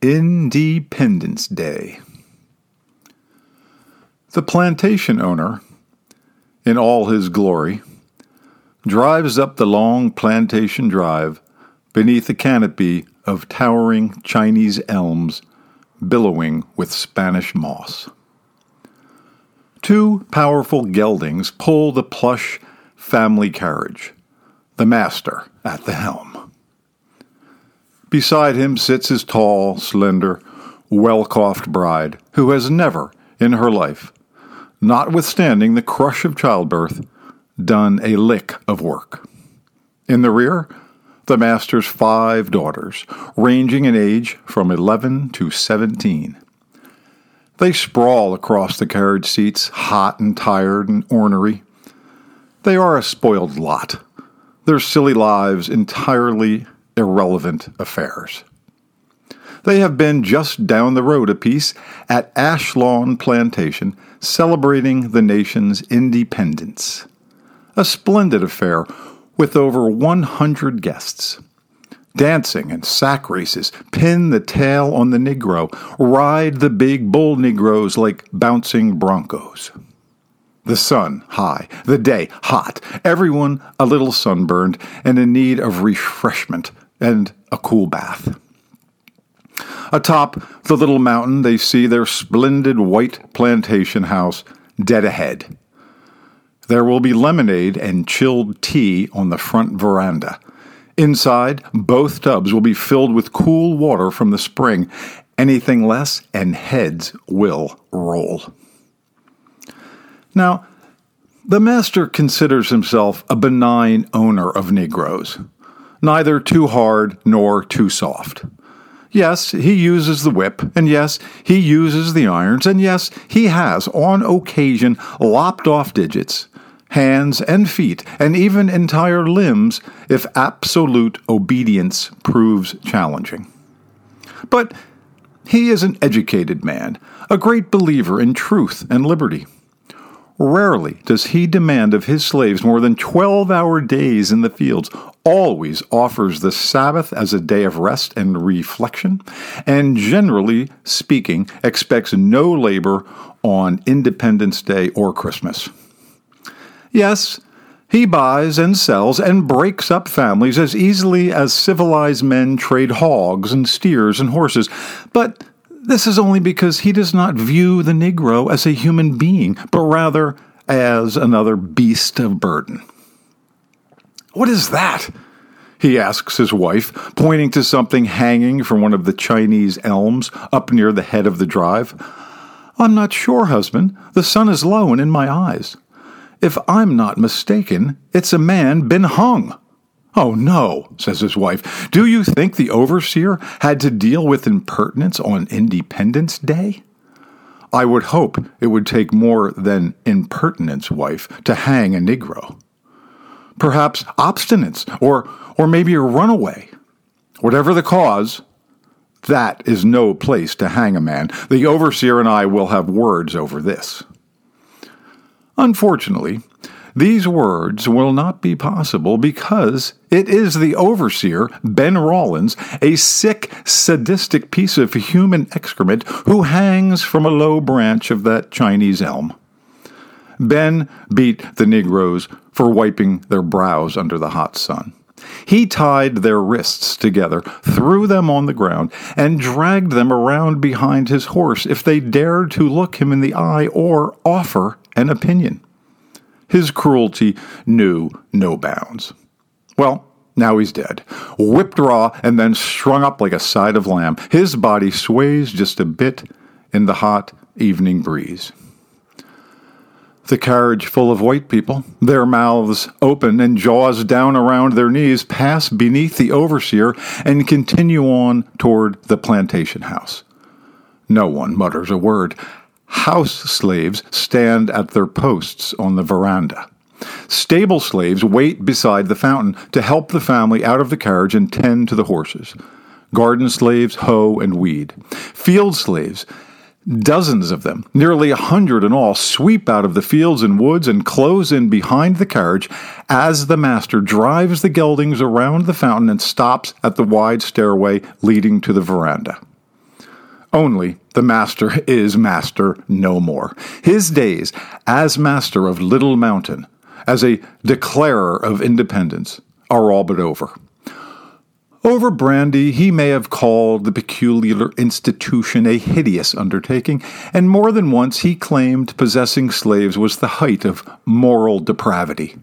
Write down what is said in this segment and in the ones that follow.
Independence Day. The plantation owner, in all his glory, drives up the long plantation drive beneath a canopy of towering Chinese elms billowing with Spanish moss. Two powerful geldings pull the plush family carriage, the master at the helm. Beside him sits his tall, slender, well coiffed bride, who has never, in her life, notwithstanding the crush of childbirth, done a lick of work. In the rear, the master's five daughters, ranging in age from 11 to 17. They sprawl across the carriage seats, hot and tired and ornery. They are a spoiled lot, their silly lives entirely irrelevant affairs. They have been just down the road a piece at Ashlawn Plantation celebrating the nation's independence. A splendid affair with over 100 guests. Dancing and sack races, pin the tail on the Negro, ride the big bull Negroes like bouncing broncos. The sun high, the day hot, everyone a little sunburned and in need of refreshment and a cool bath. Atop the little mountain, they see their splendid white plantation house dead ahead. There will be lemonade and chilled tea on the front veranda. Inside, both tubs will be filled with cool water from the spring. Anything less, and heads will roll. Now, the master considers himself a benign owner of Negroes, neither too hard nor too soft. Yes, he uses the whip, and yes, he uses the irons, and yes, he has, on occasion, lopped off digits, hands and feet, and even entire limbs if absolute obedience proves challenging. But he is an educated man, a great believer in truth and liberty. Rarely does he demand of his slaves more than 12 hour days in the fields, always offers the Sabbath as a day of rest and reflection, and generally speaking, expects no labor on Independence Day or Christmas. Yes, he buys and sells and breaks up families as easily as civilized men trade hogs and steers and horses, but this is only because he does not view the Negro as a human being, but rather as another beast of burden. What is that? he asks his wife, pointing to something hanging from one of the Chinese elms up near the head of the drive. I'm not sure, husband. The sun is low and in my eyes. If I'm not mistaken, it's a man been hung. Oh, no, says his wife. Do you think the overseer had to deal with impertinence on Independence Day? I would hope it would take more than impertinence, wife, to hang a Negro. Perhaps obstinance, or, or maybe a runaway. Whatever the cause, that is no place to hang a man. The overseer and I will have words over this. Unfortunately, these words will not be possible because it is the overseer, Ben Rawlins, a sick, sadistic piece of human excrement who hangs from a low branch of that Chinese elm. Ben beat the Negroes for wiping their brows under the hot sun. He tied their wrists together, threw them on the ground, and dragged them around behind his horse if they dared to look him in the eye or offer an opinion. His cruelty knew no bounds. Well, now he's dead, whipped raw and then strung up like a side of lamb. His body sways just a bit in the hot evening breeze. The carriage full of white people, their mouths open and jaws down around their knees, pass beneath the overseer and continue on toward the plantation house. No one mutters a word. House slaves stand at their posts on the veranda. Stable slaves wait beside the fountain to help the family out of the carriage and tend to the horses. Garden slaves hoe and weed. Field slaves, dozens of them, nearly a hundred in all, sweep out of the fields and woods and close in behind the carriage as the master drives the geldings around the fountain and stops at the wide stairway leading to the veranda. Only the master is master no more. His days as master of Little Mountain, as a declarer of independence, are all but over. Over brandy, he may have called the peculiar institution a hideous undertaking, and more than once he claimed possessing slaves was the height of moral depravity.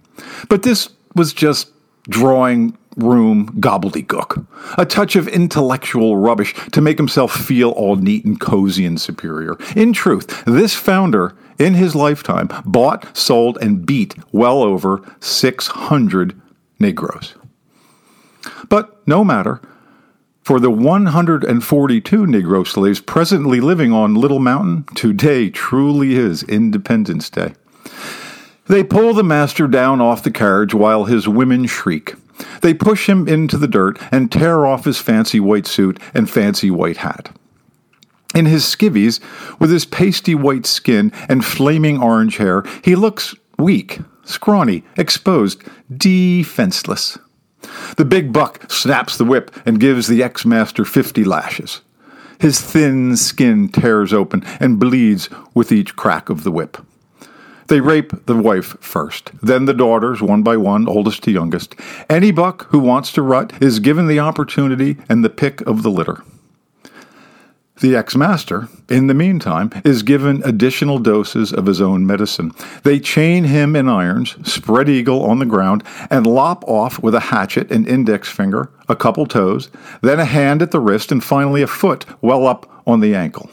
But this was just drawing room gobbledygook, a touch of intellectual rubbish to make himself feel all neat and cozy and superior. In truth, this founder, in his lifetime, bought, sold, and beat well over 600 Negroes. But no matter, for the 142 Negro slaves presently living on Little Mountain, today truly is Independence Day. They pull the master down off the carriage while his women shriek. They push him into the dirt and tear off his fancy white suit and fancy white hat. In his skivvies, with his pasty white skin and flaming orange hair, he looks weak, scrawny, exposed, defenseless. The big buck snaps the whip and gives the ex master fifty lashes. His thin skin tears open and bleeds with each crack of the whip. They rape the wife first, then the daughters, one by one, oldest to youngest. Any buck who wants to rut is given the opportunity and the pick of the litter. The ex master, in the meantime, is given additional doses of his own medicine. They chain him in irons, spread eagle on the ground, and lop off with a hatchet an index finger, a couple toes, then a hand at the wrist, and finally a foot well up on the ankle.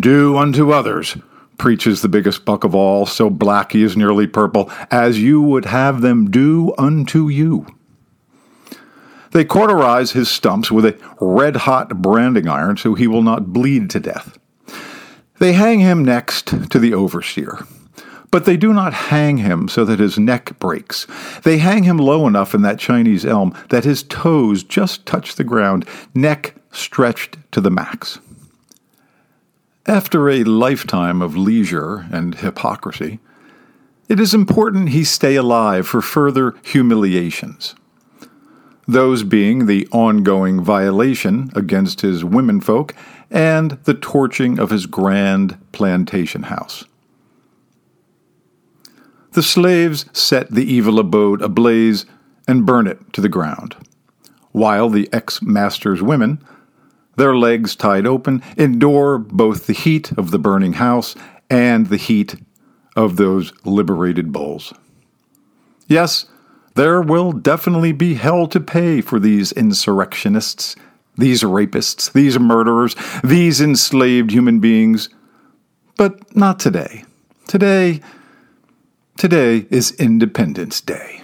Do unto others, preaches the biggest buck of all, so black he is nearly purple, as you would have them do unto you. They cauterize his stumps with a red hot branding iron so he will not bleed to death. They hang him next to the overseer. But they do not hang him so that his neck breaks. They hang him low enough in that Chinese elm that his toes just touch the ground, neck stretched to the max. After a lifetime of leisure and hypocrisy, it is important he stay alive for further humiliations those being the ongoing violation against his womenfolk and the torching of his grand plantation house. The slaves set the evil abode ablaze and burn it to the ground, while the ex master's women, their legs tied open, endure both the heat of the burning house and the heat of those liberated bulls. Yes, there will definitely be hell to pay for these insurrectionists, these rapists, these murderers, these enslaved human beings. But not today. Today, today is Independence Day.